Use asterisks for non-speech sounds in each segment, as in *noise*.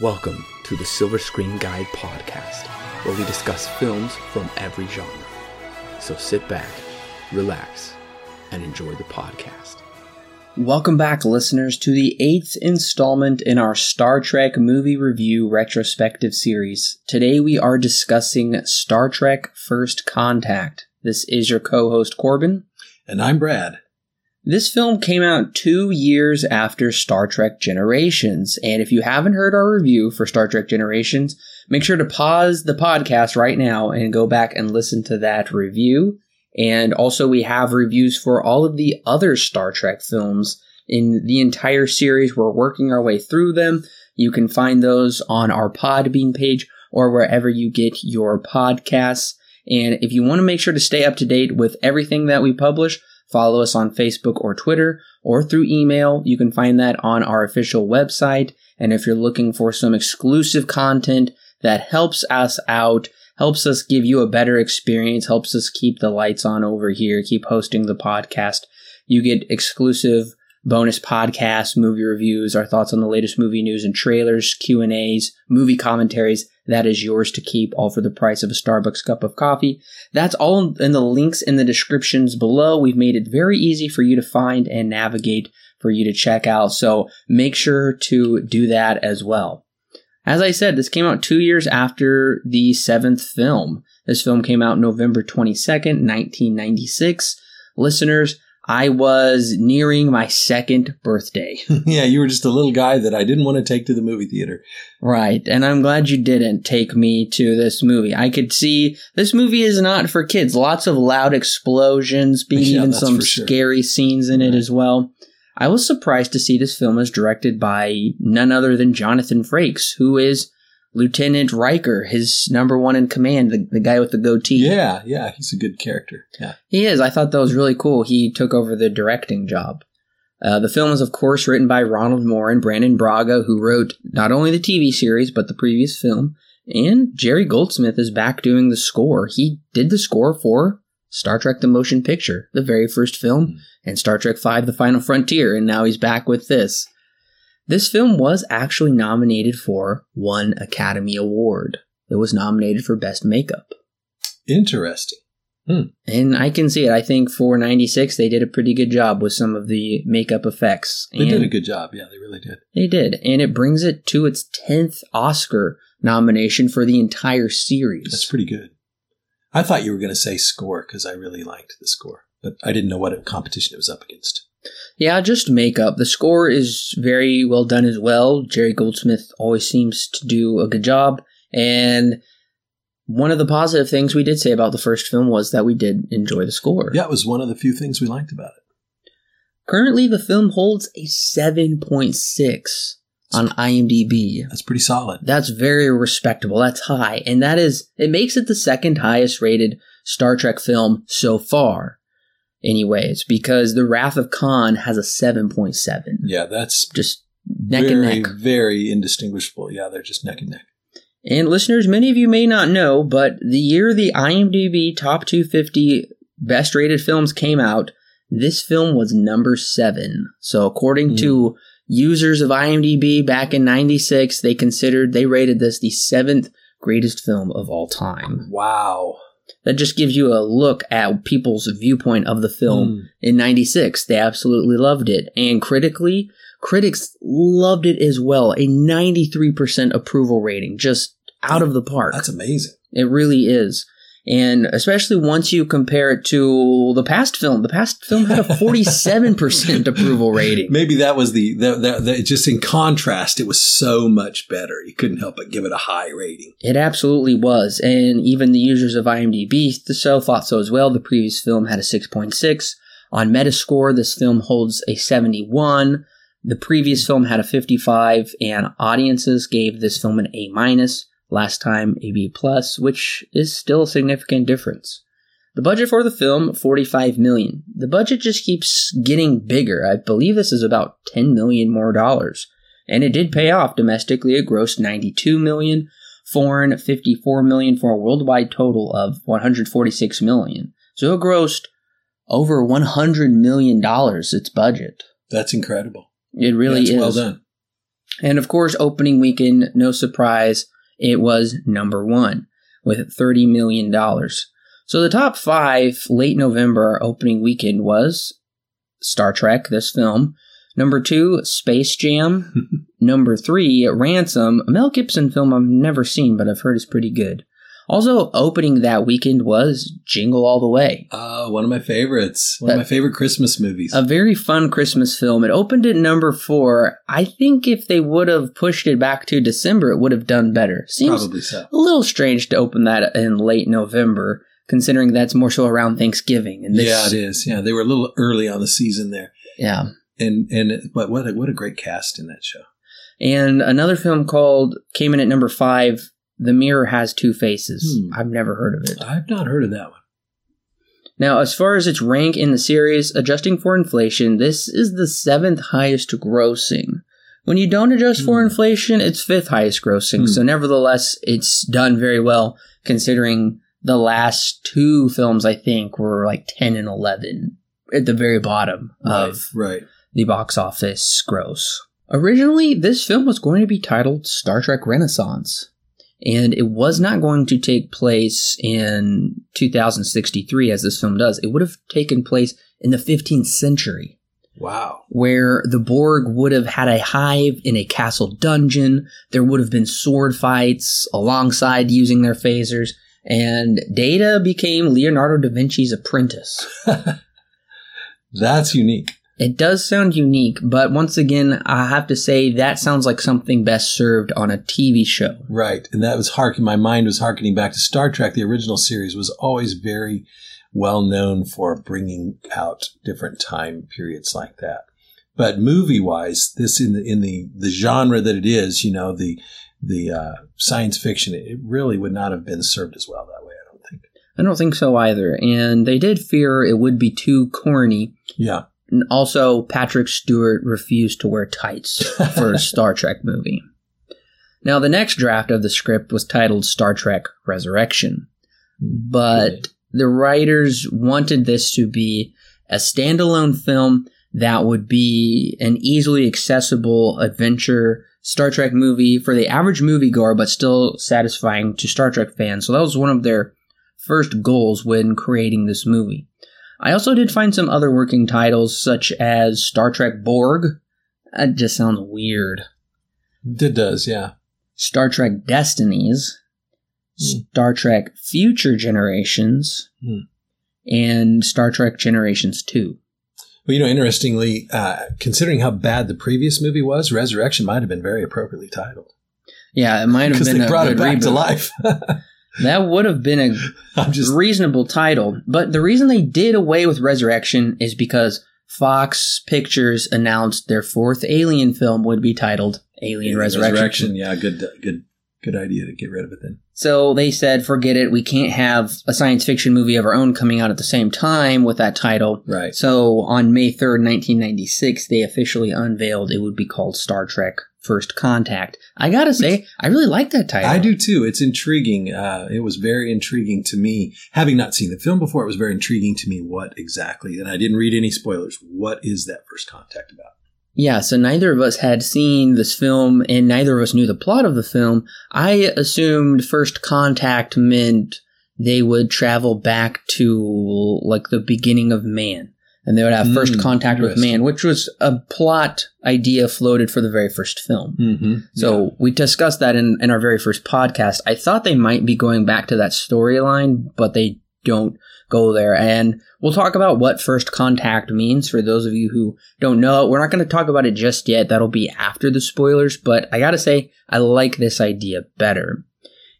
Welcome to the Silver Screen Guide podcast, where we discuss films from every genre. So sit back, relax, and enjoy the podcast. Welcome back, listeners, to the eighth installment in our Star Trek movie review retrospective series. Today we are discussing Star Trek First Contact. This is your co host, Corbin. And I'm Brad. This film came out two years after Star Trek Generations, and if you haven't heard our review for Star Trek Generations, make sure to pause the podcast right now and go back and listen to that review. And also, we have reviews for all of the other Star Trek films in the entire series. We're working our way through them. You can find those on our Podbean page or wherever you get your podcasts. And if you want to make sure to stay up to date with everything that we publish, follow us on Facebook or Twitter or through email. You can find that on our official website. And if you're looking for some exclusive content that helps us out, helps us give you a better experience, helps us keep the lights on over here, keep hosting the podcast. You get exclusive bonus podcasts, movie reviews, our thoughts on the latest movie news and trailers, Q&As, movie commentaries. That is yours to keep, all for the price of a Starbucks cup of coffee. That's all in the links in the descriptions below. We've made it very easy for you to find and navigate for you to check out. So make sure to do that as well. As I said, this came out two years after the seventh film. This film came out November 22nd, 1996. Listeners, I was nearing my second birthday. *laughs* yeah, you were just a little guy that I didn't want to take to the movie theater. Right, and I'm glad you didn't take me to this movie. I could see this movie is not for kids. Lots of loud explosions, *laughs* being Yeah, even some sure. scary scenes in it as well. I was surprised to see this film is directed by none other than Jonathan Frakes, who is Lieutenant Riker, his number one in command, the, the guy with the goatee. Yeah, yeah, he's a good character. Yeah. He is. I thought that was really cool. He took over the directing job. Uh, the film is, of course, written by Ronald Moore and Brannon Braga, who wrote not only the TV series, but the previous film. And Jerry Goldsmith is back doing the score. He did the score for Star Trek The Motion Picture, the very first film, and Star Trek V The Final Frontier, and now he's back with this. This film was actually nominated for one Academy Award. It was nominated for Best Makeup. Interesting. Hmm. And I can see it. I think for 96, they did a pretty good job with some of the makeup effects. They and did a good job. Yeah, they really did. They did. And it brings it to its 10th Oscar nomination for the entire series. That's pretty good. I thought you were going to say score because I really liked the score, but I didn't know what competition it was up against. Yeah, just makeup. The score is very well done as well. Jerry Goldsmith always seems to do a good job. And one of the positive things we did say about the first film was that we did enjoy the score. Yeah, it was one of the few things we liked about it. Currently, the film holds a 7.6 on IMDb. That's pretty solid. That's very respectable. That's high. And that is, it makes it the second highest rated Star Trek film so far. Anyways, because The Wrath of Khan has a 7.7. Yeah, that's Just neck very, and neck. very indistinguishable. Yeah, they're just neck and neck. And listeners, many of you may not know, but the year the IMDb Top 250 Best Rated Films came out, this film was number seven. So according Hmm. to users of IMDb back in 96, they considered, they rated this the seventh greatest film of all time. Wow. That just gives you a look at people's viewpoint of the film Mm. in 96. They absolutely loved it. And critically, critics loved it as well. A 93% approval rating, just out of the park. That's amazing. It really is. And especially once you compare it to the past film. The past film had a 47% approval rating. Maybe that was the, the, the, the just in contrast, it was so much better. You couldn't help but give it a high rating. It absolutely was. And even the users of IMDb so thought so as well. The previous film had a 6.6. On Metascore, this film holds a 71. The previous film had a 55, and audiences gave this film an A minus. Last time a B plus, which is still a significant difference. The budget for the film, 45 million. The budget just keeps getting bigger. I believe this is about 10 million more dollars. And it did pay off domestically. It grossed 92 million, foreign 54 million for a worldwide total of 146 million. So it grossed over 100 million dollars its budget. That's incredible. It really That's is. well done. And of course, opening weekend, no surprise, it was number one with $30 million. So the top five late November opening weekend was Star Trek, this film. Number two, Space Jam. *laughs* Number three, Ransom, a Mel Gibson film I've never seen, but I've heard is pretty good. Also, opening that weekend was Jingle All the Way. Uh, one of my favorites. One of my favorite Christmas movies. A very fun Christmas film. It opened at number four. I think if they would have pushed it back to December, it would have done better. Seems Probably so. a little strange to open that in late November, considering that's more so around Thanksgiving. And this, yeah, it is. Yeah, they were a little early on the season there, Yeah. and and but what a, what a great cast in that show. And another film called came in at number five. The Mirror Has Two Faces. Hmm. I've never heard of it. I've not heard of that one. Now, as far as its rank in the series, adjusting for inflation, this is the seventh highest grossing. When you don't adjust for Hmm. inflation, it's fifth highest grossing. Hmm. So, nevertheless, it's done very well considering the last two films, I think, were like 10 and 11 at the very bottom of right. the box office gross. Originally, this film was going to be titled Star Trek Renaissance, and it was not going to take place in 2063 as this film does. It would have taken place in the 15th century, Wow. where the Borg would have had a hive in a castle dungeon. There would have been sword fights alongside using their phasers, and Data became Leonardo da Vinci's apprentice. *laughs* That's unique. It does sound unique, but once again, I have to say that sounds like something best served on a TV show. Right. And that was harking, my mind was harkening back to Star Trek. The original series was always very well known for bringing out different time periods like that. But movie wise, this in the, in the, the genre that it is, you know, the, the, uh, science fiction, it really would not have been served as well that way, I don't think. I don't think so either, and they did fear it would be too corny. Yeah. And also, Patrick Stewart refused to wear tights for a *laughs* Star Trek movie. Now, the next draft of the script was titled Star Trek Resurrection, but the writers wanted this to be a standalone film that would be an easily accessible adventure Star Trek movie for the average moviegoer, but still satisfying to Star Trek fans. So that was one of their first goals when creating this movie. I also did find some other working titles, such as Star Trek Borg. That just sounds weird. It does, yeah. Star Trek Destinies, Hmm. Star Trek Future Generations, Hmm. and Star Trek Generations 2. Well, you know, interestingly, uh, considering how bad the previous movie was, Resurrection might have been very appropriately titled Yeah, it might have *laughs* been they a brought it back to life. *laughs* That would have been a *laughs* just reasonable title. But the reason they did away with Resurrection is because Fox Pictures announced their fourth Alien film would be titled Alien Resurrection. Yeah, good, good, good idea to get rid of it then. So they said, forget it. We can't have a science fiction movie of our own coming out at the same time with that title. Right. So on May 3rd, 1996, they officially unveiled it would be called Star Trek First Contact. I gotta say, I really like that title. I do too. It's intriguing. Uh, it was very intriguing to me. Having not seen the film before, it was very intriguing to me what exactly, and I didn't read any spoilers. What is that first contact about? Yeah, so neither of us had seen this film and neither of us knew the plot of the film. I assumed First Contact meant they would travel back to like the beginning of man. And they would have first Mm, contact with man, which was a plot idea floated for the very first film. Mm-hmm. So we discussed that in, in our very first podcast. I thought they might be going back to that storyline, but they don't go there. And we'll talk about what first contact means for those of you who don't know. We're not going to talk about it just yet. That'll be after the spoilers, but I gotta say, I like this idea better.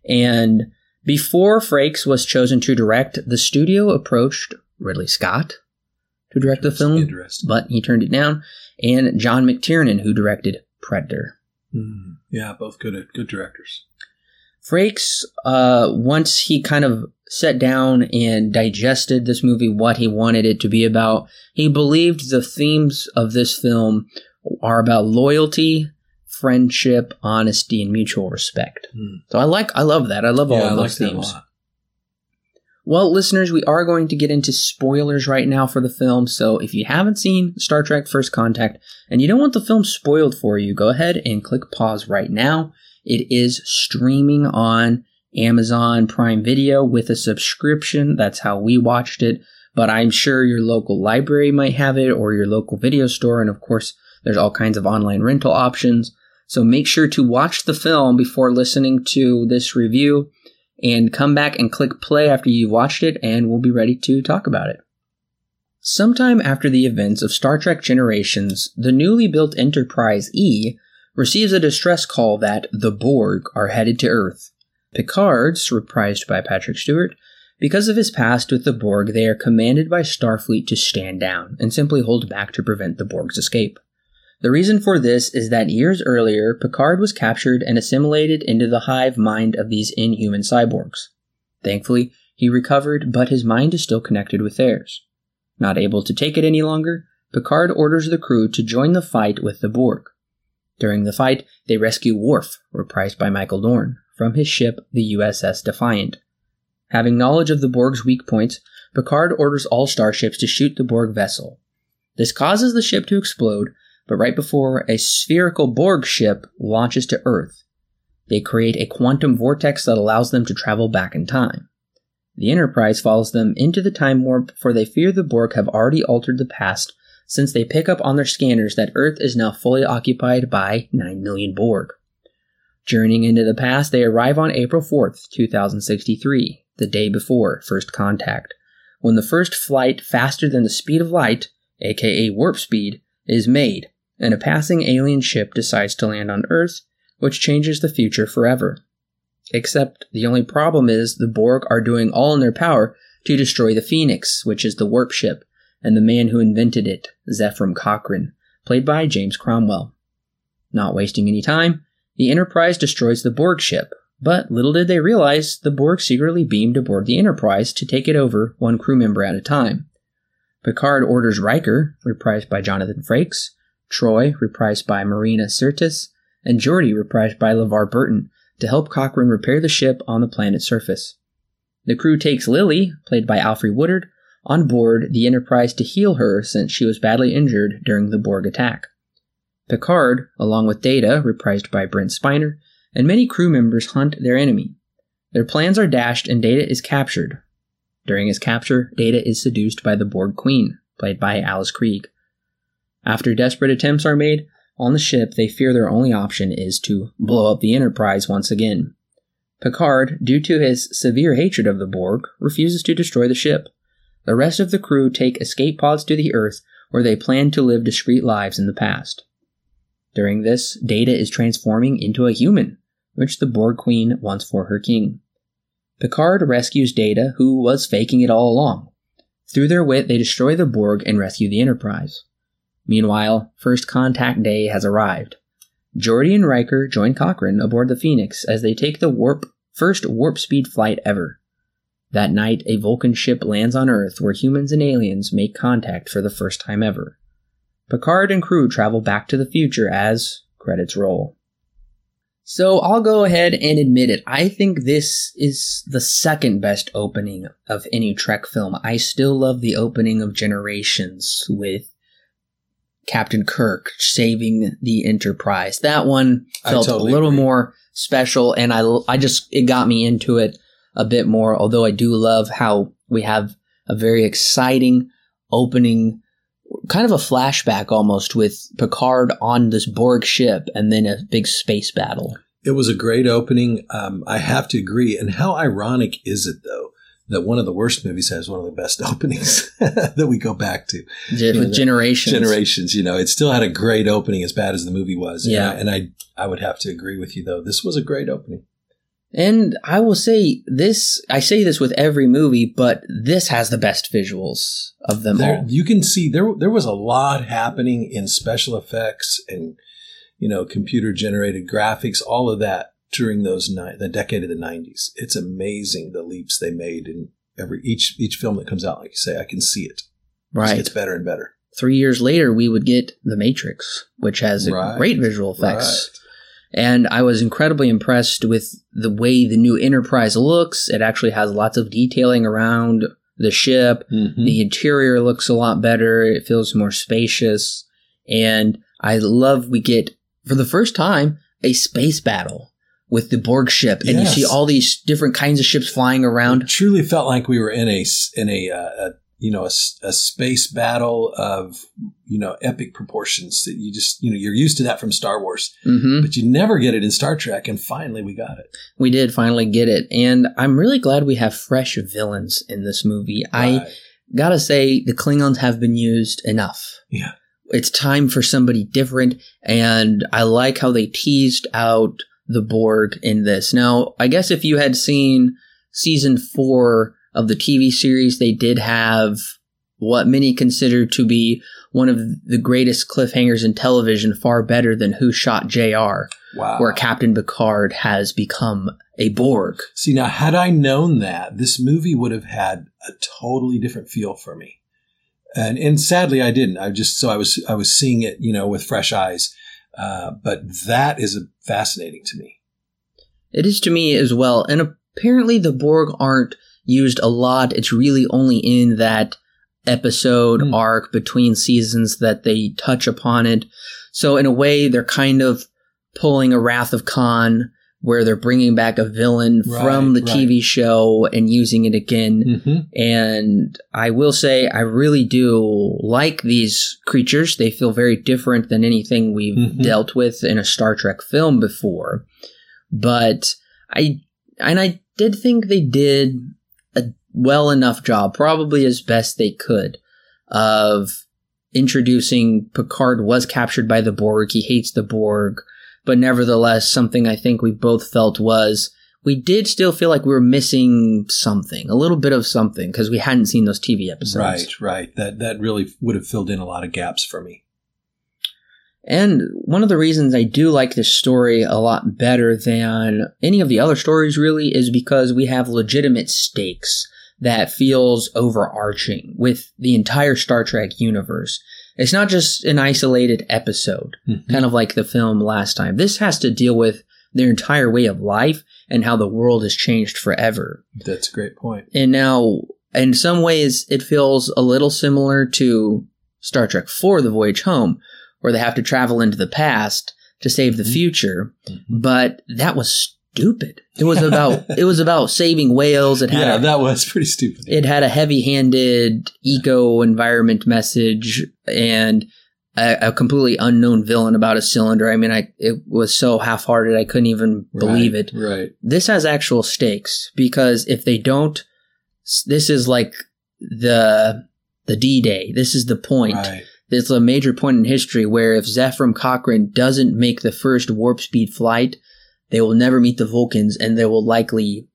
And before Frakes was chosen to direct, the studio approached Ridley Scott to direct the film, but he turned it down, and John McTiernan, who directed Predator. Mm. Yeah, both good, good directors. Frakes, uh, once he kind of sat down and digested this movie, what he wanted it to be about, he believed the themes of this film are about loyalty, friendship, honesty, and mutual respect. Mm. So I like, I love that. I love all yeah, I of like those a themes. Well, listeners, we are going to get into spoilers right now for the film. So if you haven't seen Star Trek First Contact and you don't want the film spoiled for you, go ahead and click pause right now. It is streaming on Amazon Prime Video with a subscription. That's how we watched it. But I'm sure your local library might have it or your local video store. And of course, there's all kinds of online rental options. So make sure to watch the film before listening to this review and come back and click play after you've watched it, and we'll be ready to talk about it. Sometime after the events of Star Trek Generations, the newly built Enterprise E receives a distress call that the Borg are headed to Earth. Picard's, reprised by Patrick Stewart, because of his past with the Borg, they are commanded by Starfleet to stand down and simply hold back to prevent the Borg's escape. The reason for this is that years earlier, Picard was captured and assimilated into the hive mind of these inhuman cyborgs. Thankfully, he recovered, but his mind is still connected with theirs. Not able to take it any longer, Picard orders the crew to join the fight with the Borg. During the fight, they rescue Worf, reprised by Michael Dorn, from his ship, the USS Defiant. Having knowledge of the Borg's weak points, Picard orders all starships to shoot the Borg vessel. This causes the ship to explode, but right before a spherical Borg ship launches to Earth, they create a quantum vortex that allows them to travel back in time. The Enterprise follows them into the time warp, for they fear the Borg have already altered the past since they pick up on their scanners that Earth is now fully occupied by 9 million Borg. Journeying into the past, they arrive on April 4th, 2063, the day before first contact, when the first flight faster than the speed of light, aka warp speed, is made and a passing alien ship decides to land on Earth, which changes the future forever. Except the only problem is the Borg are doing all in their power to destroy the Phoenix, which is the warp ship, and the man who invented it, Zefram Cochrane, played by James Cromwell. Not wasting any time, the Enterprise destroys the Borg ship, but little did they realize the Borg secretly beamed aboard the Enterprise to take it over one crew member at a time. Picard orders Riker, reprised by Jonathan Frakes, Troi, reprised by Marina Sirtis, and Geordi, reprised by LeVar Burton, to help Cochrane repair the ship on the planet's surface. The crew takes Lily, played by Alfre Woodard, on board the Enterprise to heal her since she was badly injured during the Borg attack. Picard, along with Data, reprised by Brent Spiner, and many crew members hunt their enemy. Their plans are dashed and Data is captured. During his capture, Data is seduced by the Borg Queen, played by Alice Krige. After desperate attempts are made on the ship, they fear their only option is to blow up the Enterprise once again. Picard, due to his severe hatred of the Borg, refuses to destroy the ship. The rest of the crew take escape pods to the Earth, where they plan to live discreet lives in the past. During this, Data is transforming into a human, which the Borg Queen wants for her king. Picard rescues Data, who was faking it all along. Through their wit, they destroy the Borg and rescue the Enterprise. Meanwhile, First Contact Day has arrived. Geordi and Riker join Cochrane aboard the Phoenix as they take the warp first warp speed flight ever. That night, a Vulcan ship lands on Earth where humans and aliens make contact for the first time ever. Picard and crew travel back to the future as credits roll. So I'll go ahead and admit it. I think this is the second best opening of any Trek film. I still love the opening of Generations with Captain Kirk saving the Enterprise. That one felt totally a little agree. more special, and I I just it got me into it a bit more. Although I do love how we have a very exciting opening, kind of a flashback almost with Picard on this Borg ship, and then a big space battle. It was a great opening. Um, I have to agree. And how ironic is it though? That one of the worst movies has one of the best *laughs* openings *laughs* that we go back to. Yeah, know, generations. Generations, you know, it still had a great opening as bad as the movie was. Yeah. And I, and I, I would have to agree with you though. This was a great opening. And I will say this, I say this with every movie, but this has the best visuals of them there, all. You can see there, there was a lot happening in special effects and, you know, computer generated graphics, all of that during those ni- the decade of the 90s. It's amazing the leaps they made in every each each film that comes out. Like you say, I can see it. Right, it gets better and better. Three years later, we would get The Matrix, which has right. great visual effects. Right. And I was incredibly impressed with the way the new Enterprise looks. It actually has lots of detailing around the ship. Mhm. The interior looks a lot better. It feels more spacious. And I love we get, for the first time, a space battle with the Borg ship. And Yes. you see all these different kinds of ships flying around. It truly felt like we were in a in a, uh, a you know a, a space battle of you know epic proportions that you just you know you're used to that from Star Wars, hmm but you never get it in Star Trek, and finally we got it. We did finally get it. And I'm really glad we have fresh villains in this movie. I gotta say, the Klingons have been used enough. Yeah. It's time for somebody different, and I like how they teased out the Borg in this. Now, I guess if you had seen season four of the TV series, they did have what many consider to be one of the greatest cliffhangers in television, far better than Who Shot JR, wow. where Captain Picard has become a Borg. See now, had I known that, this movie would have had a totally different feel for me. And and sadly, I didn't. I just so I was I was seeing it, you know, with fresh eyes. Uh, but that is fascinating to me. It is to me as well. And apparently the Borg aren't used a lot. It's really only in that episode Hmm. arc between seasons that they touch upon it. So in a way, they're kind of pulling a Wrath of Khan where they're bringing back a villain from the Right, right. TV show and using it again. Mm-hmm. And I will say, I really do like these creatures. They feel very different than anything we've Mhm. dealt with in a Star Trek film before. But I, and I did think they did a well enough job, probably as best they could, of introducing Picard was captured by the Borg. He hates the Borg. But nevertheless, something I think we both felt was we did still feel like we were missing something, a little bit of something, because we hadn't seen those TV episodes. Right, right. That that really would have filled in a lot of gaps for me. And one of the reasons I do like this story a lot better than any of the other stories really is because we have legitimate stakes that feels overarching with the entire Star Trek universe. It's not just an isolated episode, Mhm. kind of like the film last time. This has to deal with their entire way of life and how the world has changed forever. That's a great point. And now, in some ways, it feels a little similar to Star Trek IV The Voyage Home, where they have to travel into the past to save the Mhm. future. Mhm. But that was stupid. It was about *laughs* it was about saving whales. It had Yeah, a, that was pretty stupid. it had a heavy-handed eco environment message and a, a completely unknown villain about a cylinder. I mean, I it was so half-hearted I couldn't even believe Right, it Right. this has actual stakes because if they don't this is like the the D-Day. This is the point. Right. It's a major point in history where if Zefram Cochrane doesn't make the first warp speed flight, they will never meet the Vulcans and they will likely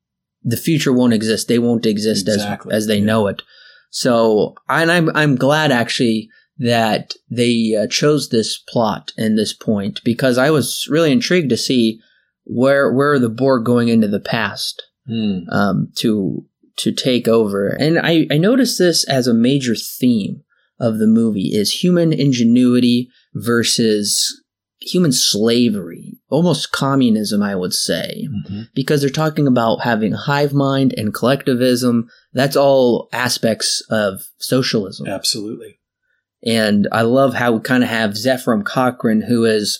the future won't exist. They won't exist Exactly, as as they yeah. know it. So, and I'm I'm glad actually that they uh, chose this plot and this point because I was really intrigued to see where where are the Borg going into the past Hmm. um, to to take over. And I, I noticed this as a major theme of the movie is human ingenuity versus human slavery, almost communism, I would say, Mhm. because they're talking about having hive mind and collectivism. That's all aspects of socialism. Absolutely. And I love how we kind of have Zefram Cochrane, who is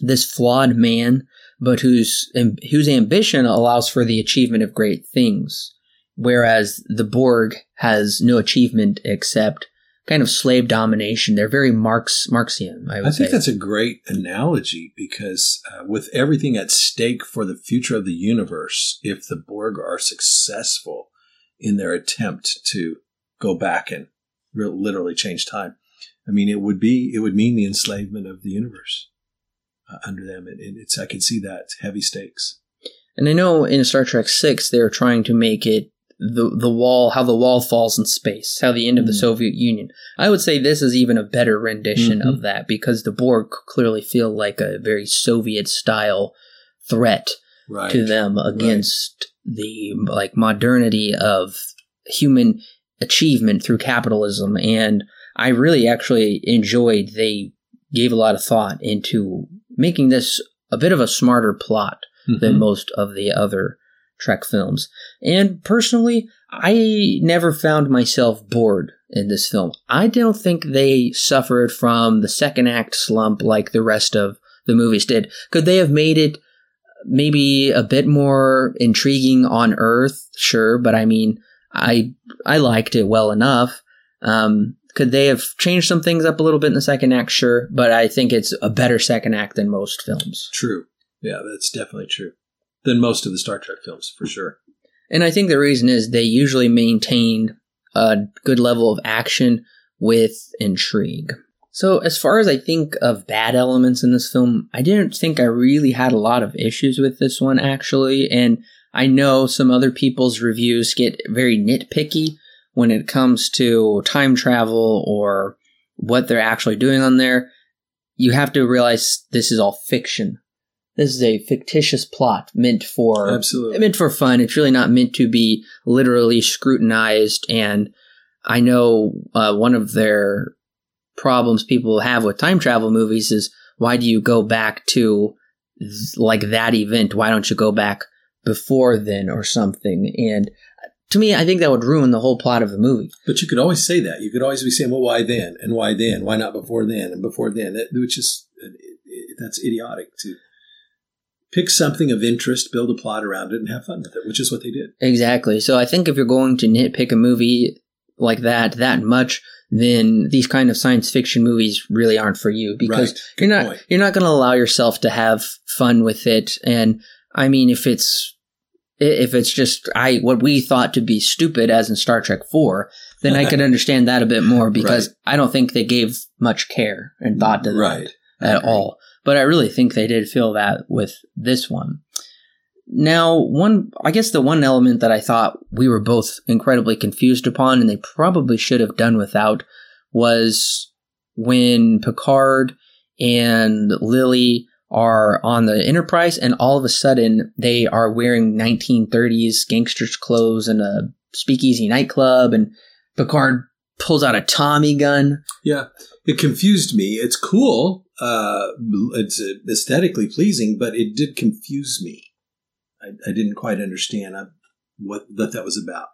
this flawed man, but whose whose ambition allows for the achievement of great things, whereas the Borg has no achievement except kind of slave domination. They're very Marx Marxian, I would I think say. that's a great analogy because uh, with everything at stake for the future of the universe, if the Borg are successful in their attempt to go back and re- literally change time, I mean, it would be it would mean the enslavement of the universe uh, under them. And it, it's I can see that heavy stakes. And I know in Star Trek Six they're trying to make it the the wall how the wall falls in space, how the end of the Mm. Soviet Union. I would say this is even a better rendition Mhm. of that because the Borg clearly feel like a very Soviet style threat Right. to them against the like modernity of human achievement through capitalism and I really actually enjoyed they gave a lot of thought into making this a bit of a smarter plot than Mhm. most of the other Trek films. And personally, I never found myself bored in this film. I don't think they suffered from the second act slump like the rest of the movies did. Could they have made it maybe a bit more intriguing on Earth? Sure, but I mean, I I liked it well enough. Um, could they have changed some things up a little bit in the second act? Sure, but I think it's a better second act than most films. True. Yeah, that's definitely true. Than most of the Star Trek films, for sure. And I think the reason is they usually maintained a good level of action with intrigue. So, as far as I think of bad elements in this film, I didn't think I really had a lot of issues with this one, actually. And I know some other people's reviews get very nitpicky when it comes to time travel or what they're actually doing on there. You have to realize this is all fiction. This is a fictitious plot meant for Absolutely. meant for fun. It's really not meant to be literally scrutinized. And I know uh, one of their problems people have with time travel movies is why do you go back to like that event? Why don't you go back before then or something? And to me, I think that would ruin the whole plot of the movie. But you could always say that. You could always be saying, "Well, why then? And why then? Why not before then? And before then?" That, which is that's idiotic to pick something of interest, build a plot around it, and have fun with it. Which is what they did. Exactly. So I think if you're going to nitpick a movie like that that much, then these kind of science fiction movies really aren't for you because Right. you're not point. you're not going to allow yourself to have fun with it. And I mean, if it's if it's just I what we thought to be stupid as in Star Trek Four, then I could *laughs* understand that a bit more because I don't think they gave much care and thought to that Right. At all. But I really think they did feel that with this one. Now, one, I guess the one element that I thought we were both incredibly confused upon and they probably should have done without was when Picard and Lily are on the Enterprise and all of a sudden they are wearing 1930s gangsters clothes in a speakeasy nightclub and Picard pulls out a Tommy gun. Yeah, it confused me. It's cool. Uh, it's aesthetically pleasing, but it did confuse me. I, I didn't quite understand uh, what what that was about.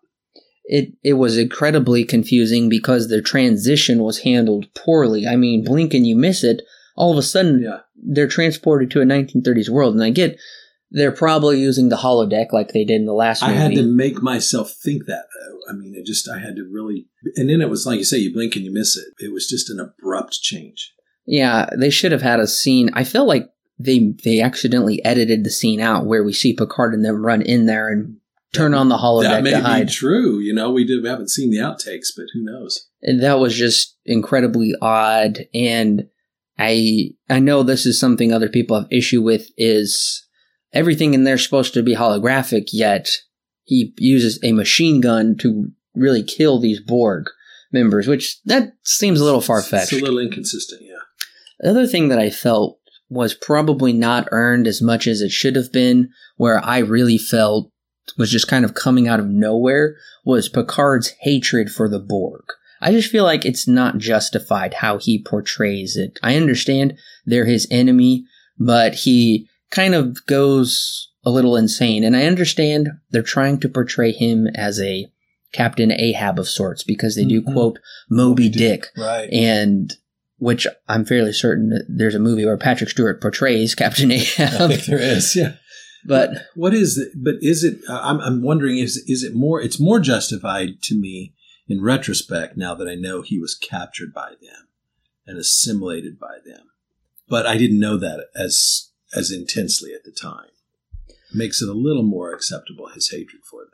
it it was incredibly confusing because the transition was handled poorly. I mean, blink and you miss it. All of a sudden, Yeah. they're transported to a 1930s world, and I get they're probably using the holodeck like they did in the last one. I movie. had to make myself think that. Though. I mean, it just I had to really, and then it was like you say, you blink and you miss it. It was just an abrupt change. yeah, they should have had a scene. I felt like they they accidentally edited the scene out where we see Picard and them run in there and turn on the that holodeck may to be hide. true. You know, we, did, we haven't seen the outtakes, but who knows? And that was just incredibly odd and i i know this is something other people have issue with is everything in there supposed to be holographic yet he uses a machine gun to really kill these borg members which that seems a little far-fetched It's a little inconsistent. Yeah. the other thing that I felt was probably not earned as much as it should have been, where I really felt was just kind of coming out of nowhere, was Picard's hatred for the Borg. I just feel like it's not justified how he portrays it. I understand they're his enemy, but he kind of goes a little insane. And I understand they're trying to portray him as a Captain Ahab of sorts because they do Mhm. quote Moby Dick Right. and which I'm fairly certain that there's a movie where Patrick Stewart portrays Captain *laughs* I Ahab. think there is. Yeah. but what is it? But is it? uh, I'm, I'm wondering. Is is it more? It's more justified to me in retrospect now that I know he was captured by them and assimilated by them. But I didn't know that as as intensely at the time. Makes it a little more acceptable his hatred for them.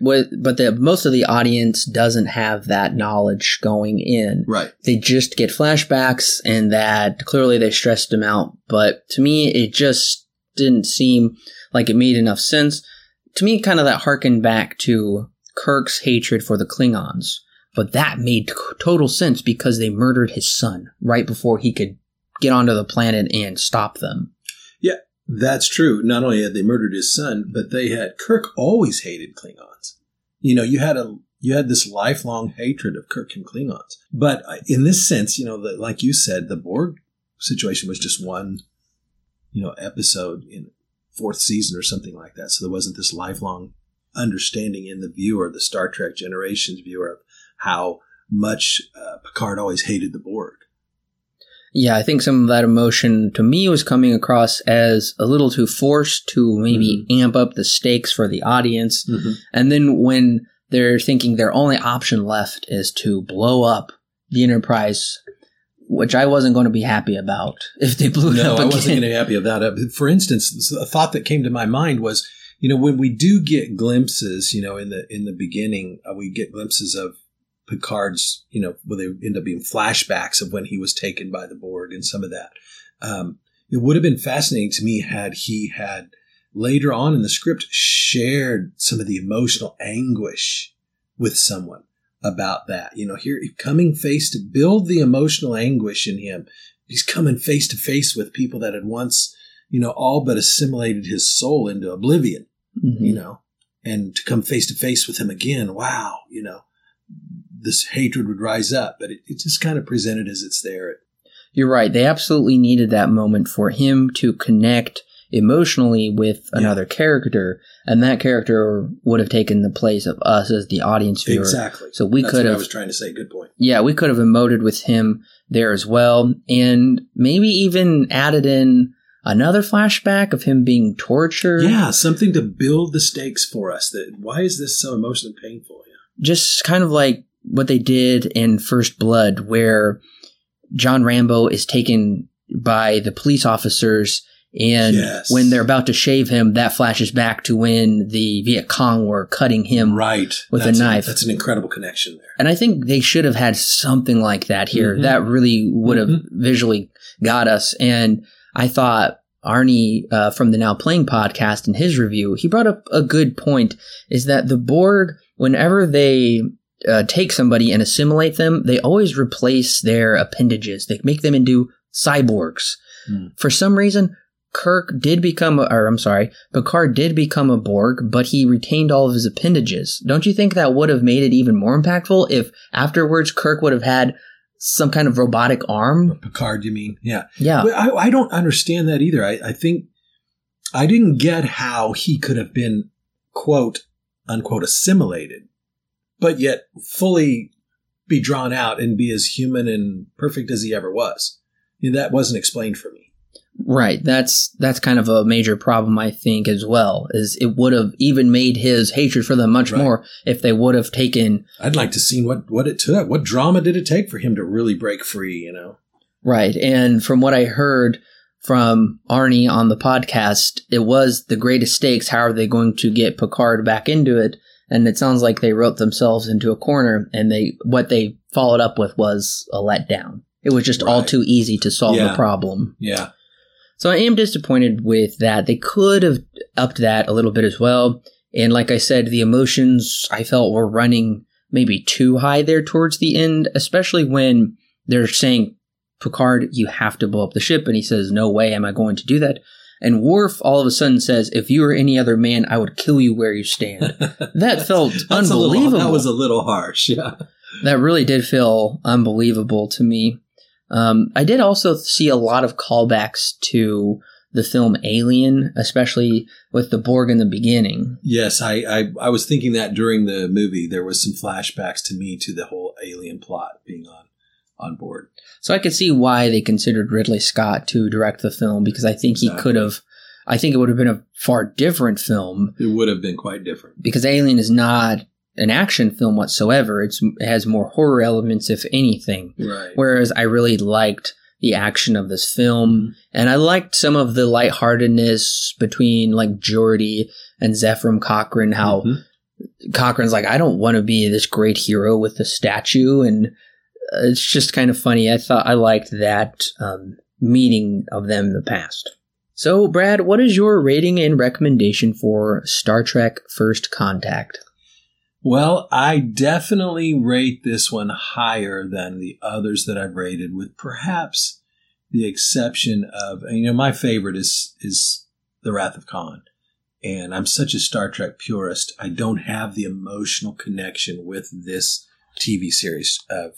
but but the most of the audience doesn't have that knowledge going in. Right. They just get flashbacks and that clearly they stressed him out. But to me it just didn't seem like it made enough sense. To me kind of that harkened back to Kirk's hatred for the Klingons. But that made total sense because they murdered his son right before he could get onto the planet and stop them. Yeah, that's true. Not only had they murdered his son, but they had Kirk always hated Klingons. You know, you had a you had this lifelong hatred of Kirk and Klingons. But uh, in this sense, you know, the, like you said, the Borg situation was just one you know, episode in fourth season or something like that. So there wasn't this lifelong understanding in the viewer, the Star Trek Generations viewer, of how much uh, Picard always hated the Borg. Yeah, I think some of that emotion to me was coming across as a little too forced to maybe amp up the stakes for the audience. And then when they're thinking their only option left is to blow up the Enterprise, which I wasn't going to be happy about *laughs* if they blew it No, up I wasn't going to be happy about that. For instance, a thought that came to my mind was, you know, when we do get glimpses, you know, in the in the beginning, uh, we get glimpses of Picard's, you know, where they end up being flashbacks of when he was taken by the Borg and some of that. Um, it would have been fascinating to me had he had later on in the script shared some of the emotional anguish with someone about that. You know, here coming face to build the emotional anguish in him. He's coming face to face with people that had once, you know, all but assimilated his soul into oblivion, Mhm. you know, and to come face to face with him again. Wow. You know, this hatred would rise up, but it, it just kind of presented as it's there. You're right. They absolutely needed that moment for him to connect emotionally with Yeah. another character, and that character would have taken the place of us as the audience viewer. Exactly. So we That's could what I was trying to say. Good point. yeah, we could have emoted with him there as well, and maybe even added in another flashback of him being tortured. Yeah, something to build the stakes for us. That why is this so emotionally painful? Yeah. just kind of like what they did in First Blood, where John Rambo is taken by the police officers. And Yes. when they're about to shave him, that flashes back to when the Viet Cong were cutting him. Right. With a That's knife. that's an incredible connection there. And I think they should have had something like that here. Mhm. That really would have Mhm. visually got us. And I thought Arnie uh, from the Now Playing podcast in his review, he brought up a good point is that the Borg, whenever they uh, take somebody and assimilate them, they always replace their appendages. They make them into cyborgs. Hmm. For some reason, Kirk did become, a, or I'm sorry, Picard did become a Borg, but he retained all of his appendages. Don't you think that would have made it even more impactful if afterwards Kirk would have had some kind of robotic arm? Picard, you mean? Yeah. Yeah. I, I don't understand that either. I, I think I didn't get how he could have been, quote, unquote, assimilated, but yet fully be drawn out and be as human and perfect as he ever was. You know, that wasn't explained for me. Right. That's that's kind of a major problem I think as well. Is it would have even made his hatred for them much Right. more if they would have taken I'd like to see what, what it took. What drama did it take for him to really break free, you know? Right. And from what I heard from Arnie on the podcast, it was the greatest stakes. How are they going to get Picard back into it? And it sounds like they wrote themselves into a corner and they what they followed up with was a letdown. It was just all too easy to solve Yeah. the problem. Yeah. So I am disappointed with that. They could have upped that a little bit as well. And like I said, the emotions I felt were running maybe too high there towards the end, especially when they're saying, Picard, you have to blow up the ship. And he says, No way am I going to do that. And Worf all of a sudden says, If you were any other man, I would kill you where you stand. *laughs* That felt a little- unbelievable. that was a little harsh. Yeah. That really did feel unbelievable to me. Um, I did also see a lot of callbacks to the film Alien, especially with the Borg in the beginning. Yes, I, I I was thinking that during the movie there was some flashbacks to me to the whole alien plot being on on board. So I could see why they considered Ridley Scott to direct the film because I think he could have. I think it would have been a far different film It would have been quite different. because Alien is not an action film whatsoever. It's, it has more horror elements, if anything. Right. Whereas I really liked the action of this film, and I liked some of the lightheartedness between like Geordi and Zefram Cochrane. How Mhm. Cochrane's like, I don't want to be this great hero with the statue, and it's just kind of funny. I thought I liked that um, meeting of them in the past. So, Brad, what is your rating and recommendation for Star Trek First Contact? Well, I definitely rate this one higher than the others that I've rated, with perhaps the exception of you know my favorite is is the Wrath of Khan, and I'm such a Star Trek purist. I don't have the emotional connection with this TV series of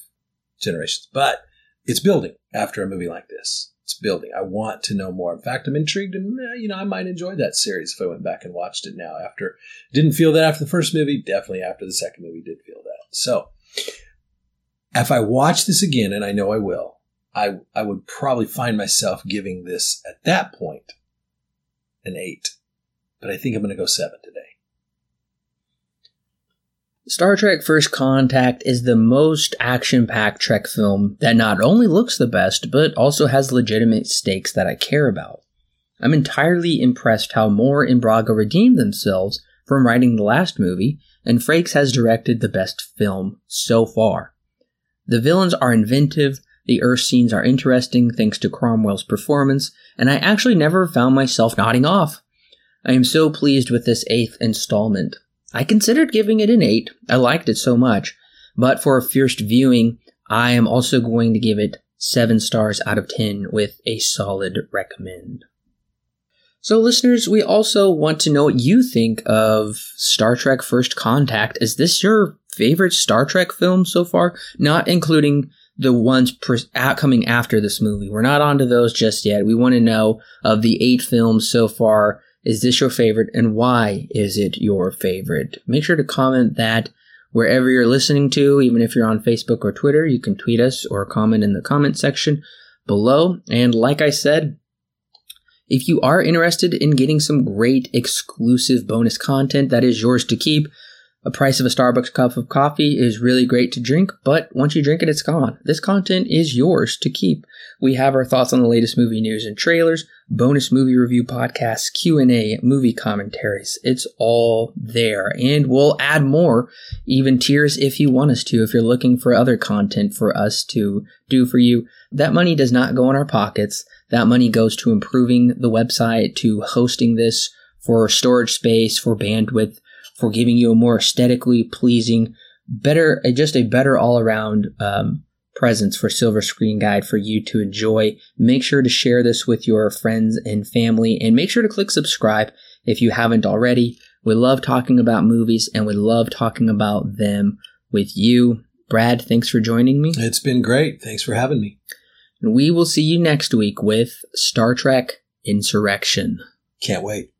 Generations, but it's building after a movie like this. It's building. I want to know more. In fact, I'm intrigued, and eh, you know, I might enjoy that series if I went back and watched it now. After didn't feel that after the first movie, definitely after the second movie did feel that. So, if I watch this again, and I know I will, I I would probably find myself giving this at that point an eight, but I think I'm going to go seven today. Star Trek First Contact is the most action packed Trek film that not only looks the best, but also has legitimate stakes that I care about. I'm entirely impressed how Moore and Braga redeemed themselves from writing the last movie, and Frakes has directed the best film so far. The villains are inventive, the Earth scenes are interesting thanks to Cromwell's performance, and I actually never found myself nodding off. I am so pleased with this eighth installment. I considered giving it an 8. I liked it so much. But for a first viewing, I am also going to give it 7 stars out of 10 with a solid recommend. So, listeners, we also want to know what you think of Star Trek First Contact. Is this your favorite Star Trek film so far? Not including the ones pre- coming after this movie. We're not onto those just yet. We want to know of the eight films so far is this your favorite and why is it your favorite? Make sure to comment that wherever you're listening to, even if you're on Facebook or Twitter, you can tweet us or comment in the comment section below. And like I said, if you are interested in getting some great exclusive bonus content that is yours to keep, a price of a Starbucks cup of coffee is really great to drink, but once you drink it, it's gone. This content is yours to keep. We have our thoughts on the latest movie news and trailers, bonus movie review podcasts, Q&A, movie commentaries. It's all there. And we'll add more, even tiers if you want us to, if you're looking for other content for us to do for you. That money does not go in our pockets. That money goes to improving the website, to hosting this for storage space, for bandwidth, for giving you a more aesthetically pleasing, better, just a better all around um, presence for Silver Screen Guide for you to enjoy. Make sure to share this with your friends and family, and make sure to click subscribe if you haven't already. We love talking about movies, and we love talking about them with you. Brad, thanks for joining me. It's been great. Thanks for having me. And we will see you next week with Star Trek Insurrection. Can't wait.